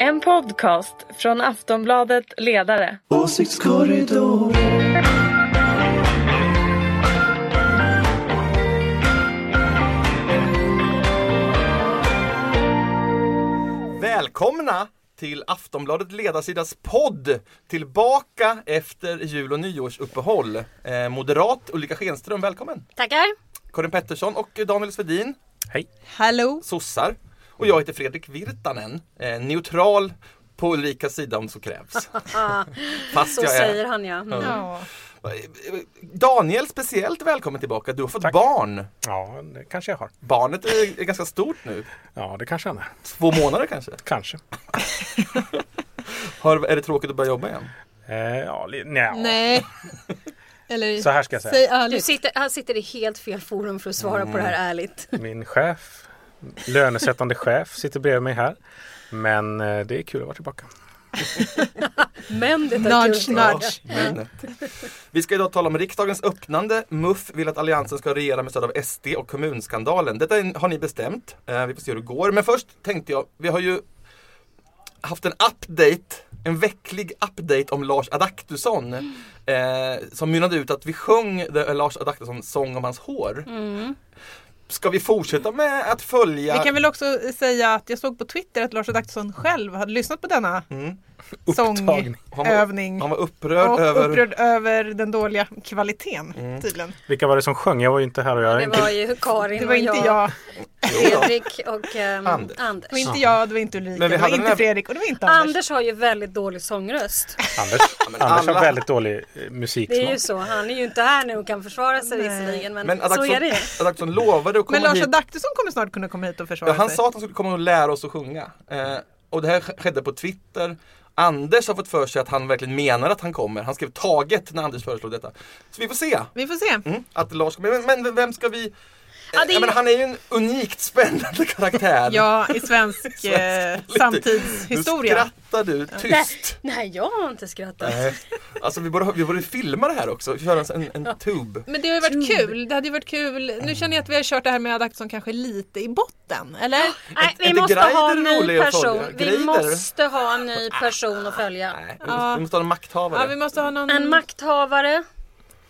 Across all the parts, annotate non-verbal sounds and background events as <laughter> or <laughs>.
En podcast från Aftonbladet Ledare. Åsiktskorridor. Välkomna till Aftonbladet Ledarsidas podd! Tillbaka efter jul och nyårsuppehåll. Eh, moderat Ulrika Schenström, välkommen! Tackar. Karin Pettersson och Daniel Svedin, Hej. Hallå! sossar. Och jag heter Fredrik Virtanen, eh, neutral på Ulrikas sida om så krävs. <laughs> Fast Så jag säger är... han ja. Mm. Ja. Daniel, speciellt välkommen tillbaka. Du har fått Tack. barn. Ja, det kanske jag har. Barnet är, är ganska stort nu. Ja, det kanske han är. Två månader kanske. Kanske. <laughs> Har, är det tråkigt att börja jobba igen? Eh, ja, nja. Nej. <laughs> Eller Så här ska jag säga. säg Du ärligt. sitter, han sitter i helt fel forum för att svara på det här ärligt. Min chef, lönesättande chef, sitter bredvid mig här. Men eh, det är kul att vara tillbaka. <laughs> Men det är Nudge, kul. nudge. Men. Vi ska idag tala om riksdagens öppnande. MUF vill att Alliansen ska regera med stöd av SD och kommunskandalen. Detta har ni bestämt. Eh, vi får se hur det går. Men först tänkte jag, vi har ju haft en update, en vecklig update om Lars Adaktusson. Eh, som mynnade ut att vi sjöng Lars Adaktusson sång om hans hår. Mm. Ska vi fortsätta med att följa? Vi kan väl också säga att jag såg på Twitter att Lars Adaktusson själv hade lyssnat på denna Mm. Sångövning. Han var upprörd Och över... upprörd över den dåliga kvaliteten Mm. tydligen. Vilka var det som sjöng? Jag var ju inte här och jag Det inte... var ju Karin Det var och inte jag, Fredrik och ehm, Anders. Anders. det var inte jag, det var inte Ulrika, Men vi det var inte här- Fredrik och det var inte Anders. Anders har ju väldigt dålig sångröst. Anders, <laughs> Anders alla- har väldigt dålig eh, Det är ju musiksmak. så. Han är ju inte här nu och kan försvara sig visserligen. Men, Men så Adaktusson, är det ju. Adaktusson lovade att komma Men Lars hit. Adaktusson kommer snart kunna komma hit och försvara Ja, han sig. sa att han skulle komma och lära oss att sjunga. Eh, och det här sk- skedde på Twitter. Anders har fått för sig att han verkligen menar att han kommer. Han skrev taget när Anders föreslog detta. Så vi får se. Vi får se. Mm, att Lars kommer. Men, men vem ska vi... Ja, det är ju- han är ju en unikt spännande karaktär. Ja, i svensk <laughs> eh, Lite- samtidshistoria. Nu skrattar du tyst. Nej, jag har inte skrattat. Nej. Alltså vi borde, vi borde filma det här också. Köra en, en tube. Men det har ju varit kul. Det hade ju varit kul. Nu känner jag att vi har kört det här med Adaktusson kanske lite i botten, eller? Nej, Är vi måste ha en ny person. Vi måste ha en ny person att följa. Nej, vi, Ja. måste, vi måste ha en makthavare. Ja, vi måste ha någon En makthavare.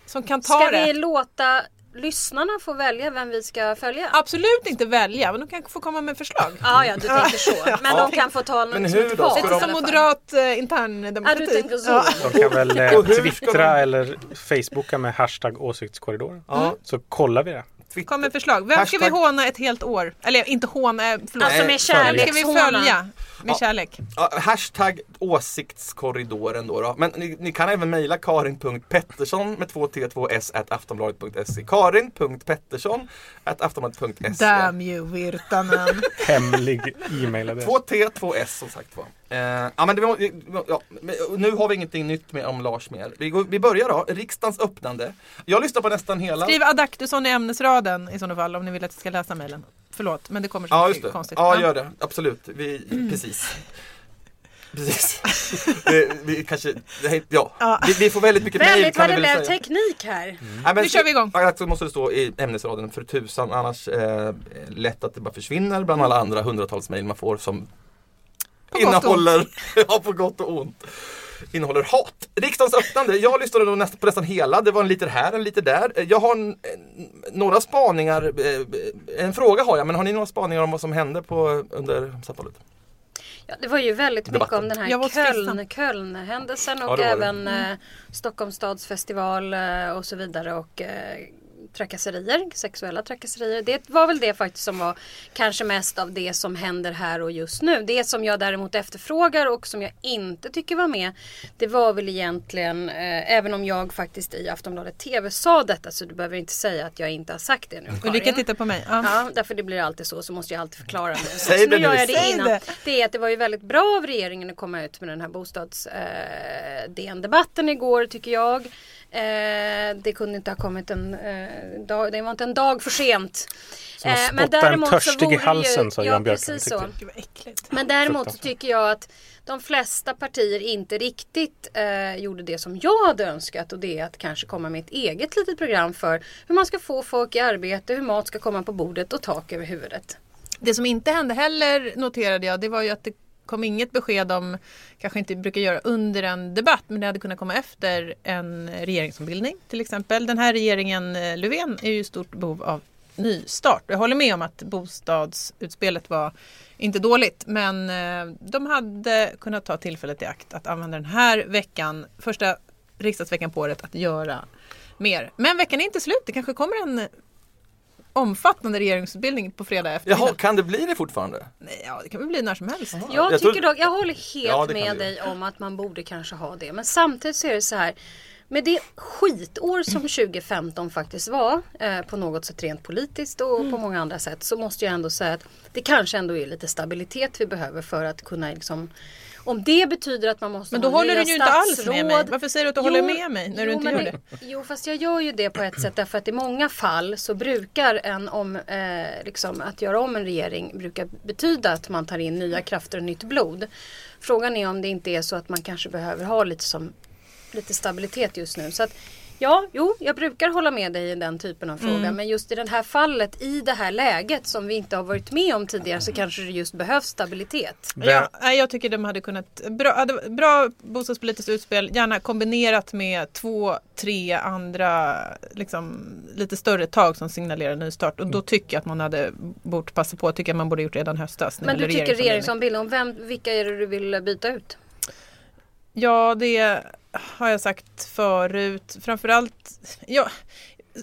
som kan ta Ska det. vi låta lyssnarna få välja vem vi ska följa? Absolut inte välja, men de kan få komma med förslag. Ja, ja, du tänker så. <laughs> Men de kan få ta Men något som ett val Lite som moderat eh, Ja, interndemokrati. du tänker så. Ja. De kan väl <laughs> eh, twittra eller facebooka med hashtag åsiktskorridor. Ja, Så kollar vi det. Twitter. Kom med förslag. Vem ska vi Hashtag- håna ett helt år? Eller inte håna, eh, förlåt. Alltså med Vem ska vi kärlekshåna. följa med Ja. kärlek? Ja, hashtag åsiktskorridoren då. då. Men ni, ni kan även mejla karin.pettersson med två t 2 s at aftonbladet.se. Karin.pettersson at aftonbladet.se. Damn you Virtanen. <laughs> Hemlig e-mailadress. Två t 2 s som sagt var. Eh, ja, men det ja, men nu har vi ingenting nytt med om Lars mer. Vi, går, vi börjar då. Riksdagens öppnande. Jag lyssnar på nästan hela. Skriv Adaktusson i ämnesraden i sådana fall om ni vill att jag ska läsa mejlen. Förlåt, men det kommer så Ja, just det. konstigt. Ja, gör det. Absolut. Vi, Mm. Precis. <laughs> Precis. det, vi kanske, ja. Ja. Vi, vi får väldigt mycket mejl Väldigt vad vi det blev teknik här. Nej, men Nu kör vi igång. Alltså måste det stå i ämnesraden för tusan annars eh, lätt att det bara försvinner bland alla andra hundratals mejl man får som På innehåller, <laughs> ja på gott och ont, innehåller hat. Riksdagens öppnande, jag lyssnade nog nästan på nästan hela, det var en liter här, en liter där. Jag har en, en, några spaningar, eh, en fråga har jag, men har ni några spaningar om vad som hände på, under samtalet? Ja, det var ju väldigt mycket Debatten. om den här Köln, Köln-händelsen och Ja, även eh, Stockholms stadsfestival eh, och så vidare och eh, trakasserier, sexuella trakasserier. Det var väl det faktiskt som var kanske mest av det som händer här och just nu. Det som jag däremot efterfrågar och som jag inte tycker var med det var väl egentligen, eh, även om jag faktiskt i Aftonbladet TV sa detta så du behöver inte säga att jag inte har sagt det nu Ulrika Karin. tittar på mig. Ja. Ja, därför det blir alltid så, så måste jag alltid förklara mig. Så, Säg så det nu gör jag det Säg innan. det. Det. är att det var ju väldigt bra av regeringen att komma ut med den här bostads eh, DN-debatten igår tycker jag. Eh, det kunde inte ha kommit en eh, dag, det var inte en dag för sent. Som att Eh, spotta en törstig i halsen, sa ja, Jan Björklund, precis så. Men däremot så tycker jag att de flesta partier inte riktigt eh, gjorde det som jag hade önskat och det är att kanske komma med ett eget litet program för hur man ska få folk i arbete, hur mat ska komma på bordet och tak över huvudet. Det som inte hände heller noterade jag det var ju att det kom inget besked om, kanske inte brukar göra under en debatt, men det hade kunnat komma efter en regeringsombildning till exempel. Den här regeringen eh, Löfven är ju i stort behov av nystart. Jag håller med om att bostadsutspelet var inte dåligt, men eh, de hade kunnat ta tillfället i akt att använda den här veckan, första riksdagsveckan på året, att göra mer. Men veckan är inte slut, det kanske kommer en omfattande regeringsutbildning på fredag eftermiddag. Jaha, kan det bli det fortfarande? Nej, ja, det kan väl bli när som helst. Jag Jag tycker tror- dock, jag håller helt Ja, med dig om att man borde kanske ha det. Men samtidigt så är det så här. Med det skitår som <clears throat> 2015 faktiskt var eh, på något sätt rent politiskt och Mm. på många andra sätt så måste jag ändå säga att det kanske ändå är lite stabilitet vi behöver för att kunna liksom om det betyder att man måste Men då ha håller nya du ju inte alls med mig. Varför säger du att du håller med mig när du jo, inte men gör det? Jo fast jag gör ju det på ett sätt därför att i många fall så brukar en om, eh, liksom, att göra om en regering brukar betyda att man tar in nya krafter och nytt blod. Frågan är om det inte är så att man kanske behöver ha lite, som, lite stabilitet just nu. Så att, Ja, jo, jag brukar hålla med dig i den typen av fråga. Men just i det här fallet, i det här läget som vi inte har varit med om tidigare så kanske det just behövs stabilitet. Ja, jag tycker de hade kunnat, bra, bra bostadspolitiskt utspel, gärna kombinerat med två, tre andra liksom, lite större tag som signalerar nystart. Och då tycker jag att man hade bort passa på, tycker jag man borde gjort redan höstas. Men du tycker regeringsombildning. vem, vilka är det du vill byta ut? Ja, det har jag sagt förut. Framförallt, ja,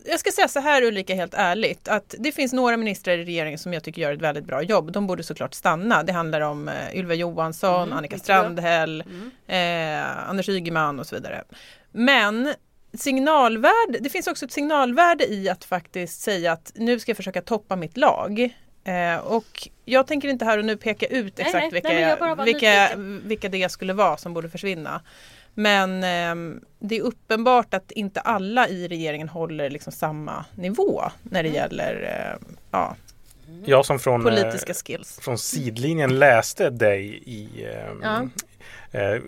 jag ska säga så här Ulrika helt ärligt att det finns några ministrar i regeringen som jag tycker gör ett väldigt bra jobb. De borde såklart stanna. Det handlar om eh, Ylva Johansson, Mm, Annika. Strandhäll, eh, Anders Ygeman och så vidare. Men signalvärde, det finns också ett signalvärde i att faktiskt säga att nu ska jag försöka toppa mitt lag. Eh, och jag tänker inte här och nu peka ut Nej, exakt nej, vilka, nej, bara var vilka, vilka det skulle vara som borde försvinna. Men ehm, det är uppenbart att inte alla i regeringen håller liksom samma nivå när det Mm. gäller eh, ja, Jag som från, eh, politiska skills. från sidlinjen läste dig i eh, Ja. Eh,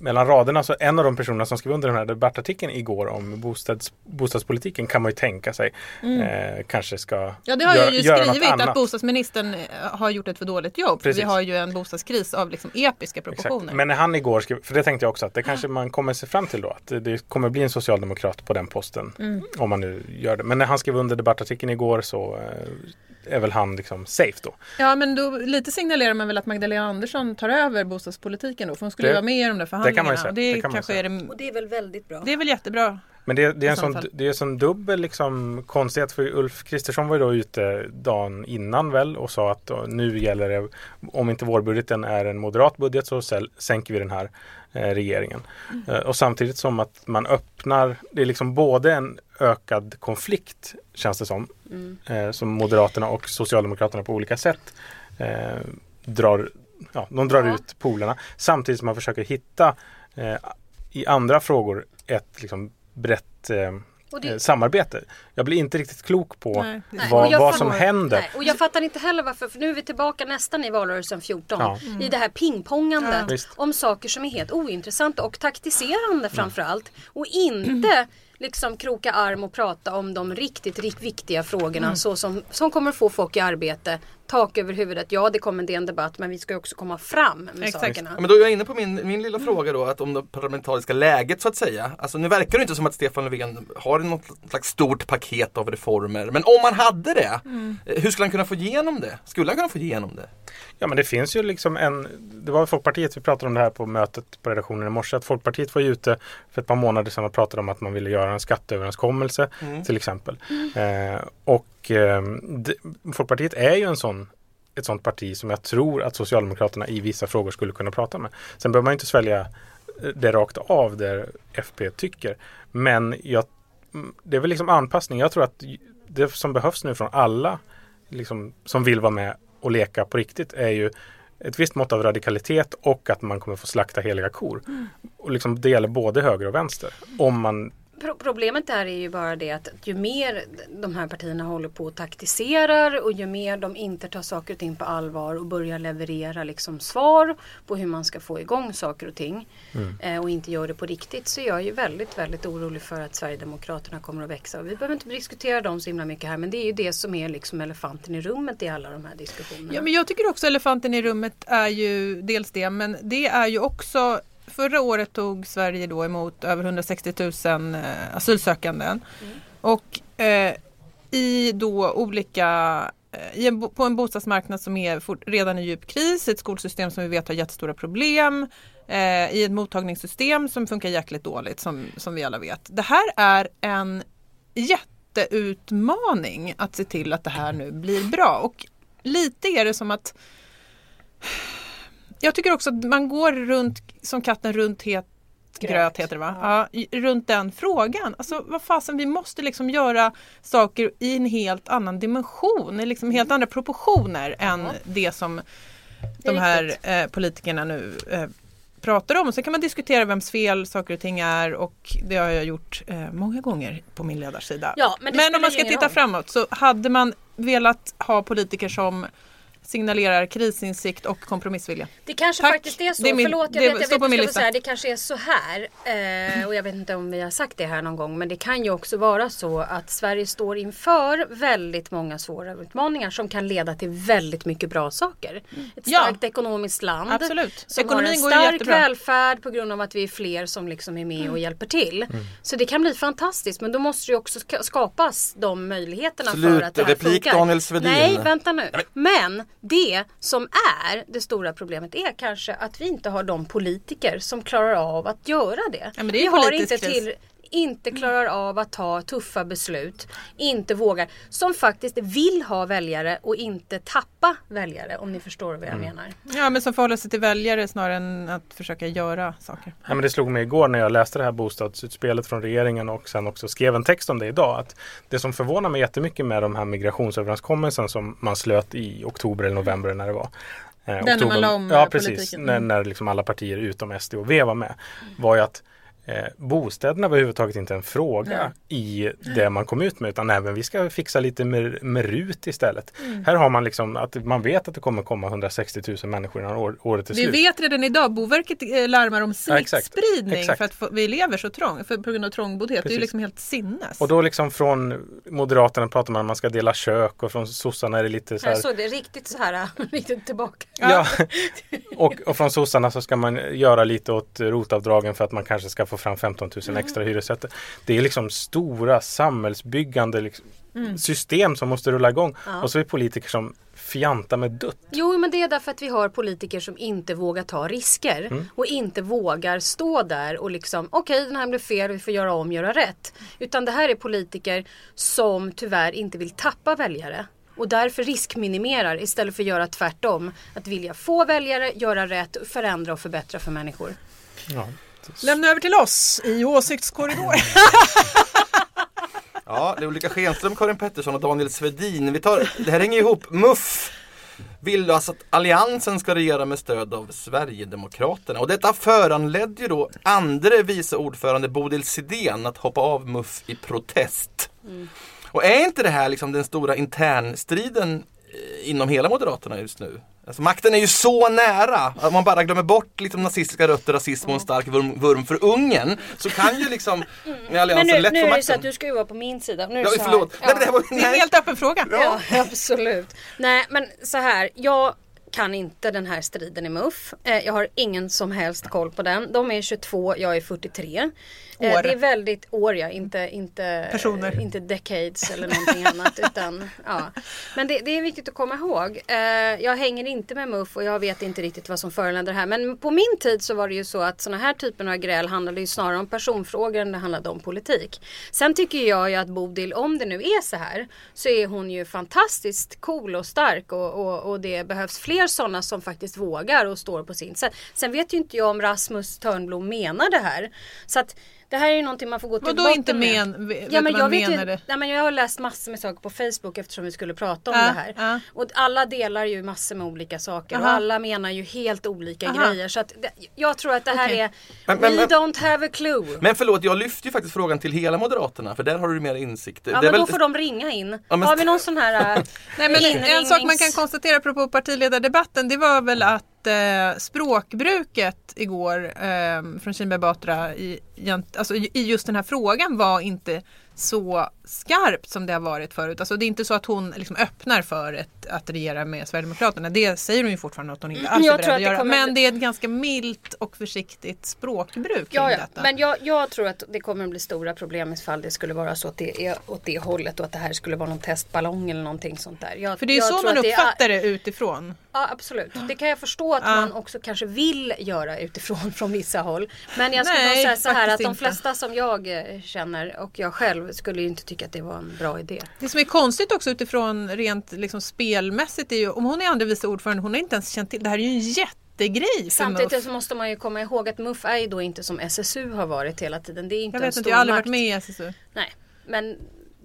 mellan raderna. Så en av de personerna som skrev under den här debattartikeln igår om bostads, bostadspolitiken kan man ju tänka sig eh, kanske ska Mm. Ja det har gö- jag ju skrivit att bostadsministern eh, har gjort ett för dåligt jobb. Precis. Vi har ju en bostadskris av liksom episka proportioner. Exakt. Men när han igår skrev, för det tänkte jag också att det kanske man kommer se fram till då att det- det kommer bli en socialdemokrat på den posten. Mm. Om man nu gör det. Men när han skrev under debattartikeln igår så eh, är väl han liksom safe då. Ja men då, lite signalerar man väl att Magdalena Andersson tar över bostadspolitiken då. För hon skulle Det- ju vara med i de där förhandlingarna. kan man ju säga. Det, Det kan man säga. är det, Och det är väl väldigt bra. det är väl jättebra. Men det, det är en så sån, fall. det är en sån dubbel liksom konstighet för Ulf Kristersson var ju då ute dagen innan väl och sa att nu gäller det om inte vårbudgeten är en moderat budget så sänker vi den här eh, regeringen. Eh, och samtidigt som att man öppnar, det är liksom både en ökad konflikt känns det som, eh, som Moderaterna och Socialdemokraterna på olika sätt eh, drar, ja, de drar Ja. ut polerna samtidigt som man försöker hitta eh, i andra frågor ett liksom brett eh, det- eh, samarbete. Jag blir inte riktigt klok på Nej. Vad, vad som händer. Nej, och jag fattar inte heller varför, för nu är vi tillbaka nästan i valrörelsen 14. Ja. I det här pingpongandet Ja. Om saker som är helt ointressanta och taktiserande framförallt. Och inte <clears throat> liksom kroka arm och prata om de riktigt, riktigt viktiga frågorna så som, som kommer få folk i arbete. Tak över huvudet, ja det kommer en DN debatt men vi ska ju också komma fram med Exakt. sakerna. Ja, men då är jag inne på min, min lilla fråga då, att om det parlamentariska läget så att säga. Alltså nu verkar det inte som att Stefan Löfven har något slags stort paket av reformer. Men om han hade det, eh, hur skulle han kunna få igenom det? Skulle han kunna få igenom det? Ja men det finns ju liksom en Det var Folkpartiet, vi pratade om det här på mötet på redaktionen i morse, att Folkpartiet var ju ute för ett par månader sedan och pratade om att man ville göra en skatteöverenskommelse till exempel. Eh, och eh, det, Folkpartiet är ju en sån ett sånt parti som jag tror att Socialdemokraterna i vissa frågor skulle kunna prata med. Sen behöver man inte svälja eh, det rakt av där FP tycker. Men jag, mm, det är väl liksom anpassning. Jag tror att det som behövs nu från alla liksom, som vill vara med och leka på riktigt är ju ett visst mått av radikalitet och att man kommer få slakta heliga kor. Och liksom, det gäller både höger och vänster. Om man problemet där är ju bara det att ju mer de här partierna håller på och taktiserar och ju mer de inte tar saker och ting på allvar och börjar leverera liksom svar på hur man ska få igång saker och ting eh, och inte gör det på riktigt så är jag ju väldigt, väldigt orolig för att Sverigedemokraterna kommer att växa. Och vi behöver inte diskutera dem så himla mycket här men det är ju det som är liksom elefanten i rummet i alla de här diskussionerna. Ja, men jag tycker också elefanten i rummet är ju dels det, men det är ju också Förra året tog Sverige då emot över 160 000 eh, asylsökanden. Och eh, i då olika eh, en, på en bostadsmarknad som är fort, redan i djup kris, ett skolsystem som vi vet har jättestora problem, eh, i ett mottagningssystem som funkar jäkligt dåligt som, som vi alla vet. Det här är en jätteutmaning att se till att det här nu blir bra. Och lite är det som att jag tycker också att man går runt som katten runt het gröt, Gröt, heter det va? Ja. i- runt den frågan. Alltså vad fasen, vi måste liksom göra saker i en helt annan dimension, i liksom helt andra proportioner än det som de är här eh, politikerna nu eh, pratar om. Sen kan man diskutera vems fel saker och ting är och det har jag gjort eh, många gånger på min ledarsida. Ja, men det men om man ska titta roll. framåt så hade man velat ha politiker som signalerar krisinsikt och kompromissvilja. Det kanske Tack. faktiskt är så. Det är min- Förlåt, jag det vet, jag vet jag ska säga. Det kanske är så här. Eh, och jag vet inte om vi har sagt det här någon gång. Men det kan ju också vara så att Sverige står inför väldigt många svåra utmaningar som kan leda till väldigt mycket bra saker. Ett Ja. starkt ekonomiskt land. Absolut. Som Ekonomin har en stark välfärd på grund av att vi är fler som liksom är med och hjälper till. Så det kan bli fantastiskt men då måste det ju också ska- skapas de möjligheterna för Slut. att det här Replik, funkar. Daniel Svedin. Nej, vänta nu. Men det som är det stora problemet är kanske att vi inte har de politiker som klarar av att göra det. Ja, det vi har inte till inte klarar av att ta tuffa beslut, inte vågar, som faktiskt vill ha väljare och inte tappa väljare om ni förstår vad jag Mm. menar. Ja, men som förhåller sig till väljare snarare än att försöka göra saker. Ja, men det slog mig igår när jag läste det här bostadsutspelet från regeringen och sen också skrev en text om det idag. Att det som förvånar mig jättemycket med de här migrationsöverenskommelsen som man slöt i oktober eller november när det var. Eh, när man oktober- la om, Ja precis, politiken. när, Mm. när liksom alla partier utom SD och V var med. Var ju att Eh, bostäderna var överhuvudtaget inte en fråga i det man kom ut med utan även vi ska fixa lite med, med RUT istället. Mm. Här har man liksom att man vet att det kommer komma 160 000 människor innan år, året är Vi slut. vet redan idag, Boverket eh, larmar om Ja, exakt. smittspridning Exakt. för att få, vi lever så trångt, för, på grund av trångboddhet. Det är ju Precis. liksom helt sinnes. Och då liksom från Moderaterna pratar man om att man ska dela kök och från sossarna är det lite så här Jag såg det riktigt så här, <laughs> riktigt tillbaka. Ja. <laughs> och, och från sossarna så ska man göra lite åt rotavdragen för att man kanske ska få fram 15 000 extra hyresrätter. Det är liksom stora samhällsbyggande liksom, system som måste rulla igång. Och så är politiker som fjantar med dött. Jo men det är därför att vi har politiker som inte vågar ta risker Mm. och inte vågar stå där och liksom okej den här blev fel, vi får göra om, göra rätt. Utan det här är politiker som tyvärr inte vill tappa väljare. Och därför riskminimerar istället för att göra tvärtom. Att vilja få väljare, göra rätt, förändra och förbättra för människor. Ja. Lämna över till oss i åsiktskorridoren. <laughs> Ja, det är Ulrika Schenström, Karin Pettersson och Daniel Svedin. Vi tar, det här hänger ihop. MUF vill alltså att Alliansen ska regera med stöd av Sverigedemokraterna. Och detta föranledde ju då andre vice ordförande Bodil Sidén att hoppa av MUF i protest. Och är inte det här liksom den stora internstriden eh, inom hela Moderaterna just nu? Alltså makten är ju så nära att man bara glömmer bort liksom nazistiska rötter, rasism och en stark vurm, vurm för Ungern så kan ju liksom Men Alliansen nu, lätt nu få är det makten. så att du ska ju vara på min sida. Nu är Ja, förlåt. Nej, men det här var, Det är en nej. helt öppen fråga. Ja, <laughs> absolut. Nej, men så här. Jag kan inte den här striden i MUF. Eh, jag har ingen som helst koll på den. De är 22, jag är 43. Eh, År. det är väldigt år ja, inte, inte, Personer. inte decades eller någonting annat. <laughs> Utan, ja. Men det, det är viktigt att komma ihåg. Eh, jag hänger inte med MUF och jag vet inte riktigt vad som föranleder det här. Men på min tid så var det ju så att sådana här typen av gräl handlade ju snarare om personfrågor än det handlade om politik. Sen tycker jag ju att Bodil, om det nu är så här, så är hon ju fantastiskt cool och stark och, och, och det behövs fler fler sådana som faktiskt vågar och står på sin sätt. Sen vet ju inte jag om Rasmus Törnblom menar det här. Så att det här är ju någonting man får gå till Vadå botten inte men, vet Ja, men jag, vet menar ju, det? nej, men jag har läst massor med saker på Facebook eftersom vi skulle prata om Ja, det här. ja. Och alla delar ju massor med olika saker och Aha. alla menar ju helt olika Aha. grejer. Så att det, jag tror att det här Okej. är Men- men- We men- don't have a clue. Men förlåt, jag lyfter ju faktiskt frågan till hela Moderaterna för där har du mer insikt. ja Det är men väl- då får de ringa in. Ja, men- Har vi någon sån här äh, <laughs> Nej, men en sak man kan konstatera apropå partiledardebatten det var väl att eh, språkbruket igår eh, från Kinberg Batra i, alltså, i just den här frågan var inte så skarpt som det har varit förut. Alltså, det är inte så att hon liksom öppnar för ett, att regera med Sverigedemokraterna. Det säger hon ju fortfarande att hon inte alls är beredd att göra. kommer Men det är ett ganska milt och försiktigt språkbruk Ja, ja. detta. men jag, jag tror att det kommer att bli stora problem ifall det skulle vara så att det är åt det hållet och att det här skulle vara någon testballong eller någonting sånt där. Jag, för det är så man att det är- uppfattar det utifrån. Ja absolut, det kan jag förstå att Ja. man också kanske vill göra utifrån <laughs> från vissa håll. Men jag skulle Nej, säga så här att de inte. flesta som jag eh, känner och jag själv skulle ju inte tycka att det var en bra idé. Det som är konstigt också utifrån rent liksom spelmässigt är ju om hon är andra vice ordförande, hon har inte ens känt till, det här är ju en jättegrej för Samtidigt så måste man ju komma ihåg att MUF är ju då inte som SSU har varit hela tiden. Det är inte Jag en vet stor inte, jag har aldrig makt. varit med i SSU. Nej, men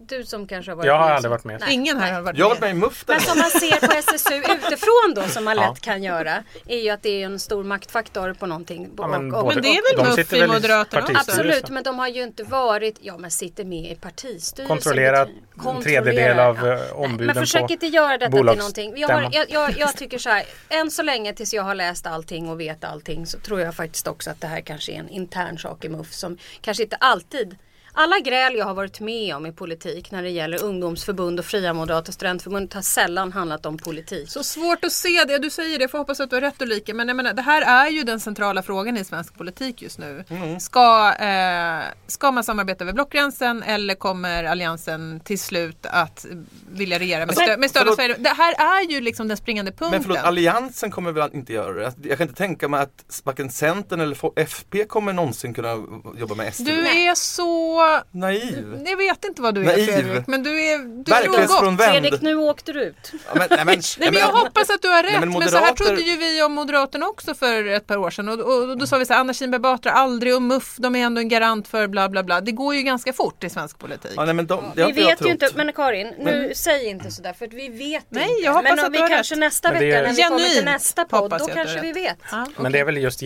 du som kanske har varit Jag har med aldrig varit med. Nej. Ingen här har varit Jag har med. varit med i MUF. Men som man ser på SSU <laughs> utifrån då som man lätt Ja. kan göra är ju att det är en stor maktfaktor på någonting. Ja, men Och- och- både- Men det är väl de MUF i Moderaterna också? Absolut, men de har ju inte varit, ja men sitter med i partistyrelsen. Kontrollera betyder- en tredjedel av ja. eh, Nej, ombuden Men försök inte göra detta till någonting. Jag, har, jag, jag, jag tycker så här, än så länge tills jag har läst allting och vet allting så tror jag faktiskt också att det här kanske är en intern sak i MUF som kanske inte alltid alla gräl jag har varit med om i politik när det gäller ungdomsförbund och fria moderata studentförbund har sällan handlat om politik. Så svårt att se det, du säger det, jag får hoppas att du har rätt Ulrika. Men jag menar, det här är ju den centrala frågan i svensk politik just nu. Mm. Ska, eh, ska man samarbeta över blockgränsen eller kommer Alliansen till slut att vilja regera med, Alltså, stö- med stöd av. Sverige? Det här är ju liksom den springande punkten. Men förlåt, Alliansen kommer väl inte göra det? Jag kan inte tänka mig att varken Centern eller FP kommer någonsin kunna jobba med SD. Du är så... Naiv. Jag vet inte vad du är Naiv. Fredrik, men du är, du. Verklighetsfrånvänd. Fredrik, nu åkte du ut. Ja, men, nej, men, <laughs> Nej, men jag hoppas att du har rätt. Nej, men men så här moderater- trodde ju vi om Moderaterna också för ett par år sedan. Och, och, och då sa vi så här, Anna Kinberg Batra, aldrig och MUF, de är ändå en garant för bla bla bla. Det går ju ganska fort i svensk politik. Ja, nej, men de, Vi vet ju inte, men Karin, nu säg inte sådär för att vi vet Nej, inte. jag hoppas men att om du vi har kanske rätt. nästa vecka är- när vi kommer till nästa podd, då att kanske vi vet. Men det är väl just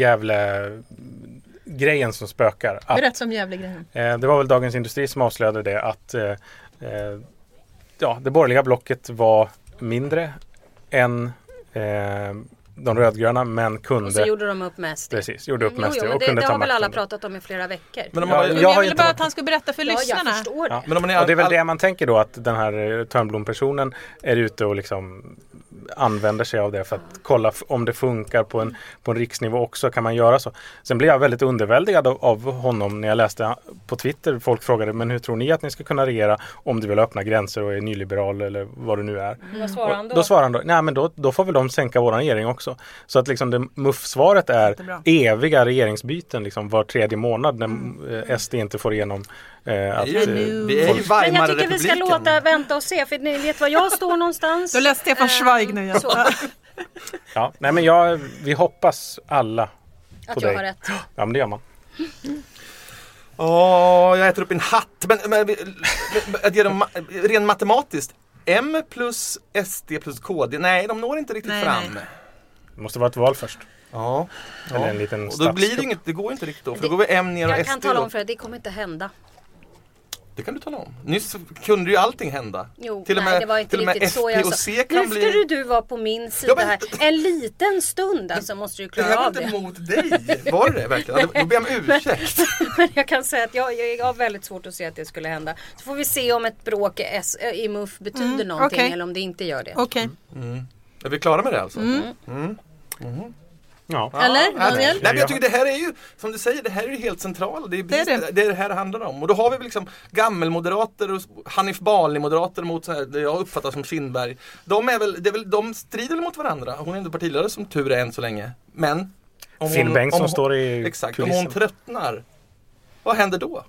Gävle-grejen som spökar. Att, Berätta om Gävlegrejen. eh, det var väl Dagens Industri som avslöjade det att eh, eh, ja, det borgerliga blocket var mindre än eh, de rödgröna men Och så kunde gjorde de upp med SD. precis, gjorde upp Jo, med jo, SD men och det, kunde det ta har väl alla pratat om i flera veckor. Men om Ja, man, Men jag jag, ville bara varit- att han skulle berätta för ja, jag lyssnarna. Ja. men om man är Och det är väl all- det man tänker då att den här Törnblom-personen är ute och liksom använder sig av det för att kolla om det funkar på en, på en riksnivå också. Kan man göra så? Sen blev jag väldigt underväldigad av, av honom när jag läste på Twitter. Folk frågade men hur tror ni att ni ska kunna regera om du vill öppna gränser och är nyliberal eller vad du nu är? Vad svarar han Och då? då svarar han då, nej men då, då får väl de sänka våran regering också. Så att liksom det MUF-svaret är Jättebra. eviga regeringsbyten liksom var tredje månad när eh, SD inte får igenom eh, att ju- vi är ju Men jag tycker vi ska låta vänta och se för ni vet var jag står någonstans. <laughs> Då läste Stefan Eh, Zweig nu så, Ja, nej men jag, vi hoppas alla Att på jag dig. har rätt. Ja men det gör man. Åh, jag äter upp en hatt. Men, men att ma- rent matematiskt. M plus SD plus KD. Nej, de når inte riktigt Nej, fram. nej. Det måste vara ett val först. Ja. Eller ja. en liten Och då blir det inget, det går inte riktigt då. För då går vi M ner och Jag SD kan tala om för dig, det kommer inte hända. Det kan du tala om. Nyss kunde ju allting hända. Jo, till och nej med, det var inte till och med riktigt så jag sa. Nu ska bli... du, du vara på min sida Ja, men- här. En liten stund alltså måste du Det klara var av inte det. mot dig. Var det det verkligen? Då ber jag om <laughs> ursäkt. <laughs> Men jag kan säga att jag, jag har väldigt svårt att se att det skulle hända. Så får vi se om ett bråk i, i MUF betyder Mm, någonting okej. eller om det inte gör det. Okej. Är vi klara med det alltså? Ja. Ja, Eller, ja, Daniel? Nej, men jag tycker det här är ju, som du säger, det här är ju helt centralt. Det är Det är det. det. det här handlar om. Och då har vi liksom gammelmoderater och Hanif Bali-moderater mot så här, det jag uppfattar som Kindberg. De, är väl, det är väl, de strider mot varandra. Hon är ändå partiledare som tur är än så länge. Men om Finn Bengtsson om står i Exakt, om kulissen. hon tröttnar. Vad händer då?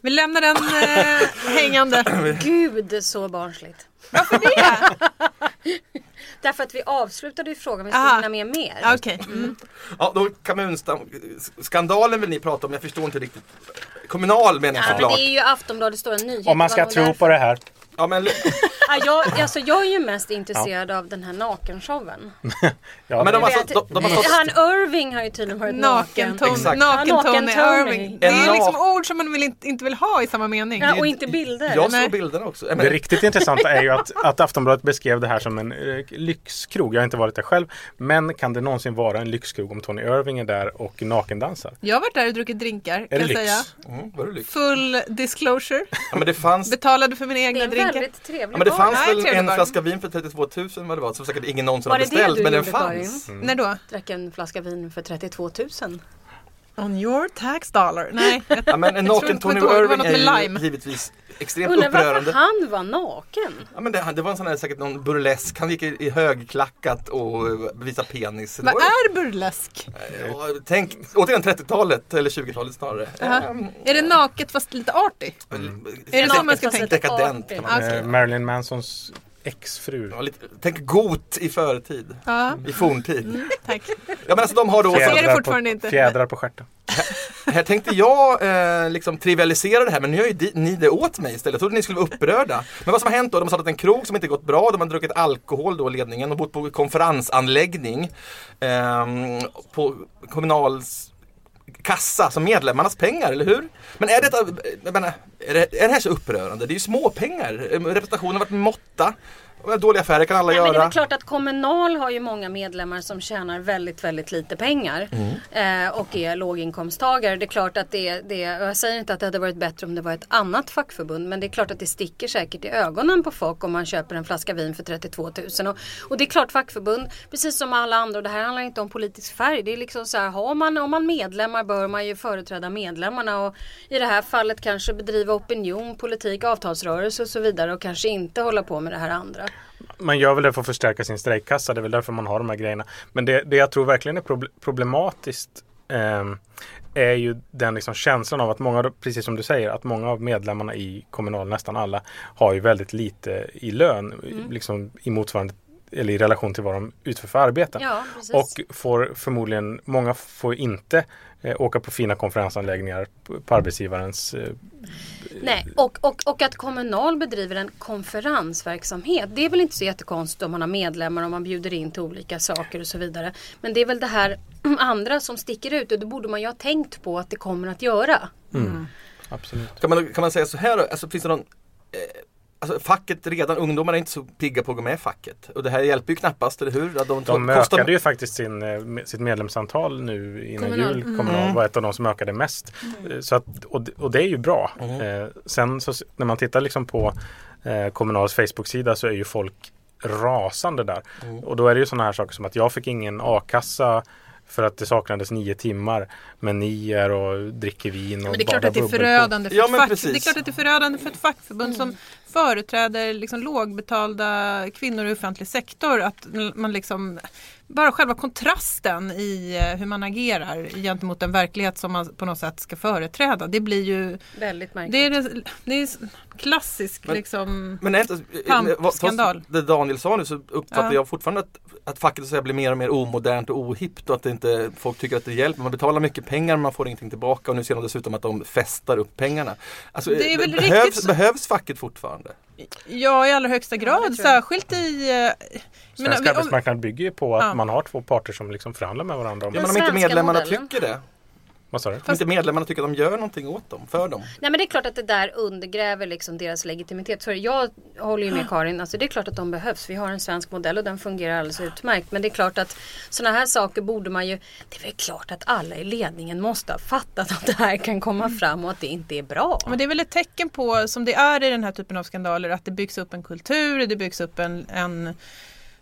Vi lämnar den eh, <laughs> hängande. Gud så barnsligt. Varför det? <laughs> Därför att vi avslutade ju frågan, vi skulle hinna med mer. Ja, Okej. Mm. Ja, då kommunskandalen vill ni prata om, jag förstår inte riktigt. Kommunal menar jag men såklart. det är ju Aftonbladets stora nyhet. Om man ska tro därför- på det här. Ja, men, <laughs> Ja, jag, alltså, jag är ju mest intresserad av den här nakenshowen. <laughs> Ja, men de har, vet, de, de har stått... Han Irving har ju tydligen varit naken. Naken-Tony Exakt. naken Ja, Tony. Irving. Det är liksom ord som man vill inte, inte vill ha i samma mening. Ja, och inte bilder. Jag såg bilderna också. Men, Det riktigt intressanta är ju att, att Aftonbladet beskrev det här som en eh, lyxkrog. Jag har inte varit där själv. Men kan det någonsin vara en lyxkrog om Tony Irving är där och nakendansar? Jag har varit där och druckit drinkar Är kan det jag lyx? säga. mm, var det lyx? Full disclosure. Ja, men det fanns, Betalade för mina egna drinkar. Väldigt trevlig ja, men det fanns väl en flaska vin för 32 000 vad det var, som säkert ingen någonsin Var har beställt. men den fanns. Karin? När då? Drack en flaska vin för 32 000. On your tax dollar. Nej, jag, Ja, men en naken Tony Irving är ju lime. givetvis extremt varför upprörande. han var naken. Ja, men det, det var en sån här, säkert någon burlesk. Han gick i, i högklackat och eh, visade penis. Vad är burlesk? Ja, tänk, återigen 30-talet eller 20-talet snarare. Jaha. Mm. Är det naket fast lite arty? Är det så man ska tänka? Dekadent kan man okej. Eh, Marilyn Mansons exfru. Ja, lite, tänk got i förtid. Ja, I forntid. mm, tack. Ja men alltså de har då, Fjädrar fortfarande på, inte. fjädrar på stjärten. här tänkte jag eh, liksom trivialisera det här men nu gör ju di- ni det åt mig istället. Jag trodde ni skulle vara upprörda. Men vad som har hänt då, de har startat en krog som inte gått bra, de har druckit alkohol då ledningen och bott på konferensanläggning. ehm, på kommunals kassa som medlemmarnas pengar, eller hur? Men är detta, jag menar, är det, är det här så upprörande? Det är ju småpengar. Representationen har varit måtta. Dåliga affärer kan alla Nej, men det är göra. väl klart att Kommunal har ju många medlemmar som tjänar väldigt, väldigt lite pengar. Mm. Eh, och är låginkomsttagare. Det är klart att det, det, jag säger inte att det hade varit bättre om det var ett annat fackförbund. Men det är klart att det sticker säkert i ögonen på folk om man köper en flaska vin för 32 000. Och, och det är klart fackförbund, precis som alla andra, och det här handlar inte om politisk färg. Det är liksom så här, har man, om man medlemmar bör man ju företräda medlemmarna. Och i det här fallet kanske bedriva opinion, politik, avtalsrörelse och så vidare. Och kanske inte hålla på med det här andra. Man gör väl det för att förstärka sin strejkkassa. Det är väl därför man har de här grejerna. Men det, det jag tror verkligen är proble- problematiskt ehm, är ju den liksom känslan av att många, precis som du säger, att många av medlemmarna i Kommunal, nästan alla, har ju väldigt lite i lön. Liksom i motsvarande eller i relation till vad de utför för arbeten. Ja. Och får förmodligen, många får inte eh, åka på fina konferensanläggningar på, på arbetsgivarens eh, Nej, och, och, och att Kommunal bedriver en konferensverksamhet. Det är väl inte så jättekonstigt om man har medlemmar och man bjuder in till olika saker och så vidare. Men det är väl det här <clears throat> andra som sticker ut och det borde man ju ha tänkt på att det kommer att göra. Absolut. Kan man, kan man säga så här då? Alltså, finns det någon, eh, alltså, facket redan, ungdomarna är inte så pigga på att gå med i facket. Och det här hjälper ju knappast, eller hur? Att De kostar- ökade ju faktiskt sin, eh, sitt medlemsantal nu innan Kommunal. jul. Kommunal var ett av de som ökade mest. Eh, Så att, och, det- och det är ju bra. Eh, sen så, när man tittar liksom på eh, Kommunals Facebook-sida så är ju folk rasande där. Och då är det ju sådana här saker som att jag fick ingen a-kassa för att det saknades nio timmar. Men ni är och dricker vin och Men det är klart badar att det är bubbel på- förödande för Ja, ett men fack. precis. Det är klart att det är förödande för ett fackförbund som företräder liksom lågbetalda kvinnor i offentlig sektor. Att man liksom bara själva kontrasten i eh, hur man agerar gentemot den verklighet som man på något sätt ska företräda. Det blir ju Väldigt märkligt. det är, det, är klassisk Men- liksom Men är inte, Pamp, eh, skandal. det Daniel sa nu så uppfattar Ja. jag fortfarande att, att facket så att säga, blir mer och mer omodernt och ohippt och att det inte, folk tycker att det hjälper. Man betalar mycket pengar men man får ingenting tillbaka och nu ser de dessutom att de festar upp pengarna. Alltså, Det är eh, väl behövs, riktigt behövs facket fortfarande? Ja, i allra högsta grad. jag. Särskilt i... eh, men Svensk arbetsmarknad bygger ju på att Ja. man har två parter som liksom förhandlar med varandra. Om, Ja, men om inte medlemmarna modellen. tycker det. Vad sa du? Om inte medlemmarna tycker att de gör någonting åt dem, för dem. Nej men det är klart att det där undergräver liksom deras legitimitet. Så jag håller ju med Karin, alltså det är klart att de behövs. Vi har en svensk modell och den fungerar alldeles utmärkt. Men det är klart att sådana här saker borde man ju, det är väl klart att alla i ledningen måste ha fattat att det här kan komma fram och att det inte är bra. Men det är väl ett tecken på, som det är i den här typen av skandaler, att det byggs upp en kultur, det byggs upp en, en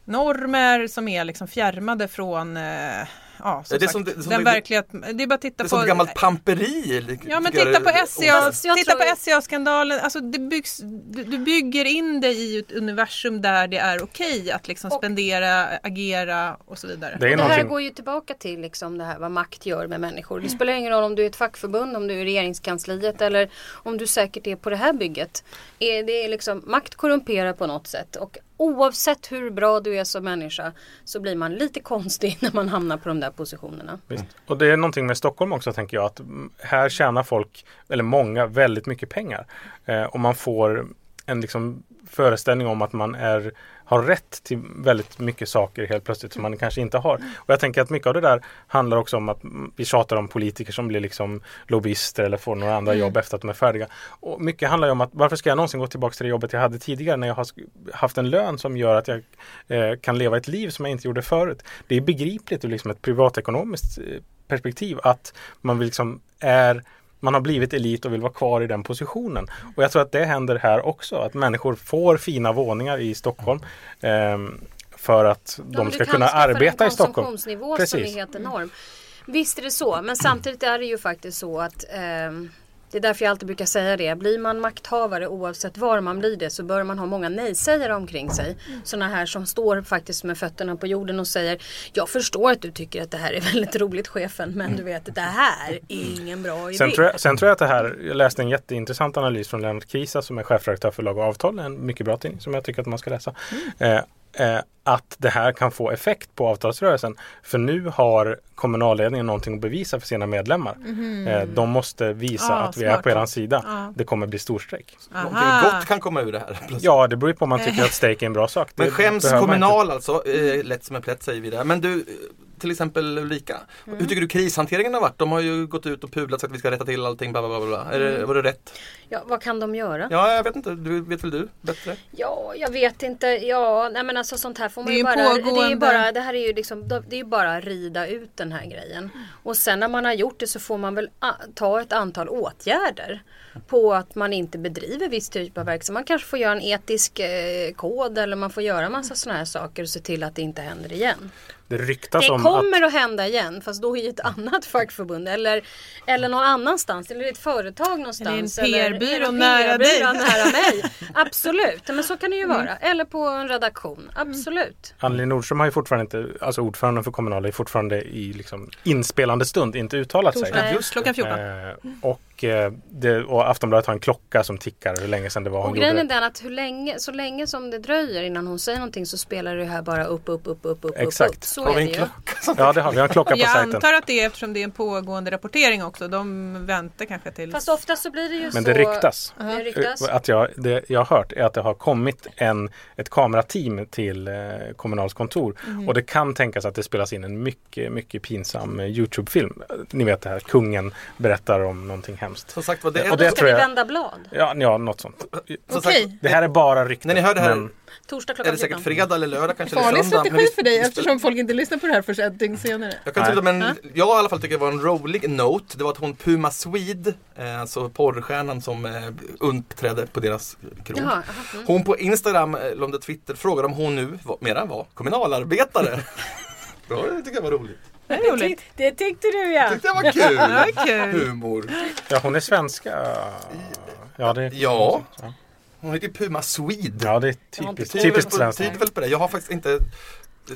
normer som är liksom fjärmade från eh, ja, som Det är sagt, som det- som den det- verklighet, det är bara att titta Det är på som gammalt pamperi. Ja men titta på SCA, titta på SCA-skandalen. Alltså det byggs, du, du bygger in dig i ett universum där det är okej att liksom Och- spendera, agera och så vidare. Det är Och det här någonting- går ju tillbaka till liksom det här vad makt gör med människor. Det spelar ingen roll om du är ett fackförbund, om du är regeringskansliet eller om du säkert är på det här bygget. Är det är liksom, makt korrumperar på något sätt och oavsett hur bra du är som människa så blir man lite konstig <laughs> när man hamnar på de där positionerna. Visst. Och det är någonting med Stockholm också tänker jag att här tjänar folk, eller många, väldigt mycket pengar. Eh, och man får en liksom föreställning om att man är, har rätt till väldigt mycket saker helt plötsligt som man kanske inte har. Och jag tänker att mycket av det där handlar också om att mm, vi tjatar om politiker som blir liksom lobbyister eller får några andra jobb efter att de är färdiga. Och mycket handlar ju om att varför ska jag någonsin gå tillbaka till det jobbet jag hade tidigare när jag har haft en lön som gör att jag eh, kan leva ett liv som jag inte gjorde förut. Det är begripligt ur liksom ett privatekonomiskt eh, perspektiv att man vill liksom är man har blivit elit och vill vara kvar i den positionen. Och jag tror att det händer här också. Att människor får fina våningar i Stockholm. ehm, för att de men ska kunna arbeta i Stockholm. konsumtionsnivå som Precis. är helt enorm. Visst är det så, men samtidigt är det ju faktiskt så att ehm, det är därför jag alltid brukar säga det. Blir man makthavare oavsett var man blir det så bör man ha många nej-sägare omkring sig. Sådana här som står faktiskt med fötterna på jorden och säger Jag förstår att du tycker att det här är väldigt roligt chefen men du vet att det här är ingen bra idé. Sen tror, jag, sen tror jag att det här, jag läste en jätteintressant analys från Lennart Kisa som är chefredaktör för Lag och Avtal, en mycket bra tidning som jag tycker att man ska läsa. Eh, eh, att det här kan få effekt på avtalsrörelsen. För nu har kommunalledningen någonting att bevisa för sina medlemmar. Eh, de måste visa Ah, att vi är smart. på eran sida. Ja. Det kommer bli storstrejk. Någonting gott kan komma ur det här. plötsligt. Ja, det beror ju på om man tycker att strejk är en bra sak. Men Det skäms man inte. Kommunal alltså, eh, lätt som en plätt säger vi där. Men du, eh, till exempel Ulrika, Mm. hur tycker du krishanteringen har varit? De har ju gått ut och pudlat så att vi ska rätta till allting, bla bla bla. bla. Är Mm. det, var det rätt? Ja, vad kan de göra? Ja, jag vet inte, du, vet väl du bättre? Ja, jag vet inte. Ja, nej men alltså sånt här får man Det är ju bara. Det är ju pågående- bara, det här är ju liksom, det är ju bara att rida ut den här grejen. Och sen när man har gjort det så får man väl ta ett antal åtgärder. På att man inte bedriver viss typ av verksamhet. Man kanske får göra en etisk eh, kod eller man får göra massa sådana här saker och se till att det inte händer igen. Det ryktas Det om att kommer att hända igen fast då i ett annat fackförbund eller, eller någon annanstans eller i ett företag någonstans. Eller en PR-byrå nära dig. Nära <laughs> mig. Absolut, men så kan det ju vara. Eller på en redaktion. Absolut. Anneli Nordström har ju fortfarande inte, alltså ordföranden för Kommunal är fortfarande i liksom inspelande stund inte uttalat sig. Torsdag, Just det. klockan 14. Eh, och, eh, det, och Aftonbladet har en klocka som tickar hur länge sedan det var hon Och grejen är gjorde det. den att hur länge, så länge som det dröjer innan hon säger någonting så spelar det här bara upp, upp, upp, upp, upp, Exakt. upp. Så Har är vi det en klocka Ja det har vi, har en klocka på <laughs> Jag sajten. antar att det är eftersom det är en pågående rapportering också. De väntar kanske till... Fast ofta så blir det ju så. Men det ryktas. Det ryktas. Eh, Att jag, det jag har hört är att det har kommit en, ett kamerateam till eh, Kommunals kontor. Mhm. Och det kan tänkas att det spelas in en mycket, mycket pinsam eh, Youtube-film. Ni vet det här, kungen berättar om någonting hemskt. Som sagt det Och är, Och det ska tror vi jag- vända blad. Ja, ja något sånt. som sagt, Okej. Det här är bara rykten. När ni hör det här men- Torsdag är klockan det säkert 14. fredag eller lördag kanske Farlig strategi för dig eftersom folk inte lyssnar på det här förrän ett dygn senare. Jag kan tycka, men Ja. jag i alla fall tycker det var en rolig note. Det var att hon Puma Swede, eh, alltså porrstjärnan som eh, uppträdde på deras krog. Jaha, aha, mm. Hon på Instagram, eller om det är Twitter, frågade om hon nu var, mera var kommunalarbetare. Bra, <laughs> det tycker jag var roligt. Det är roligt. Det tyckte du ja. Tyckte jag var kul. <laughs> Ja, kul. Humor. Ja, hon är svenska. Ja, det, Ja. Hon heter Puma Swede. ja det är typiskt, typiskt svenskt. tyder väl på det. Jag har faktiskt inte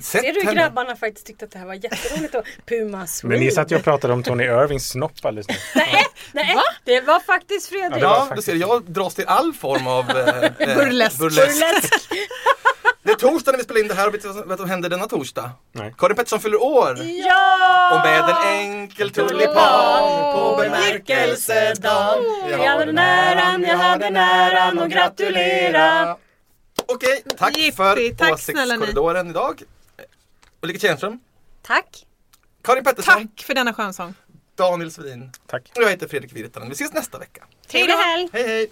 Ser du henne. grabbarna faktiskt tyckte att det här var jätteroligt och Puma Swede. Men ni satt ju och pratade om Tony Irvings snopp alldeles nyss. <laughs> Nej, nej det var faktiskt Fredrik. Ja, du ser, jag dras till all form av eh, <laughs> eh, Burlesk. Burlesk. Det är torsdag när vi spelar in det här och vet du vad som händer denna torsdag? Nej. Karin Pettersson fyller år! Ja! Och med en enkel tulipan på bemärkelsedagen Jag har den äran, jag har den äran att gratulera. Okej, tack Jippi, för åsiktskorridoren idag. Ulrika Tjärnström, Tack. Karin Pettersson, Tack för denna skönsång. Daniel Svin Tack. och jag heter Fredrik Virtanen. Vi ses nästa vecka. Trevlig helg. Hej hej!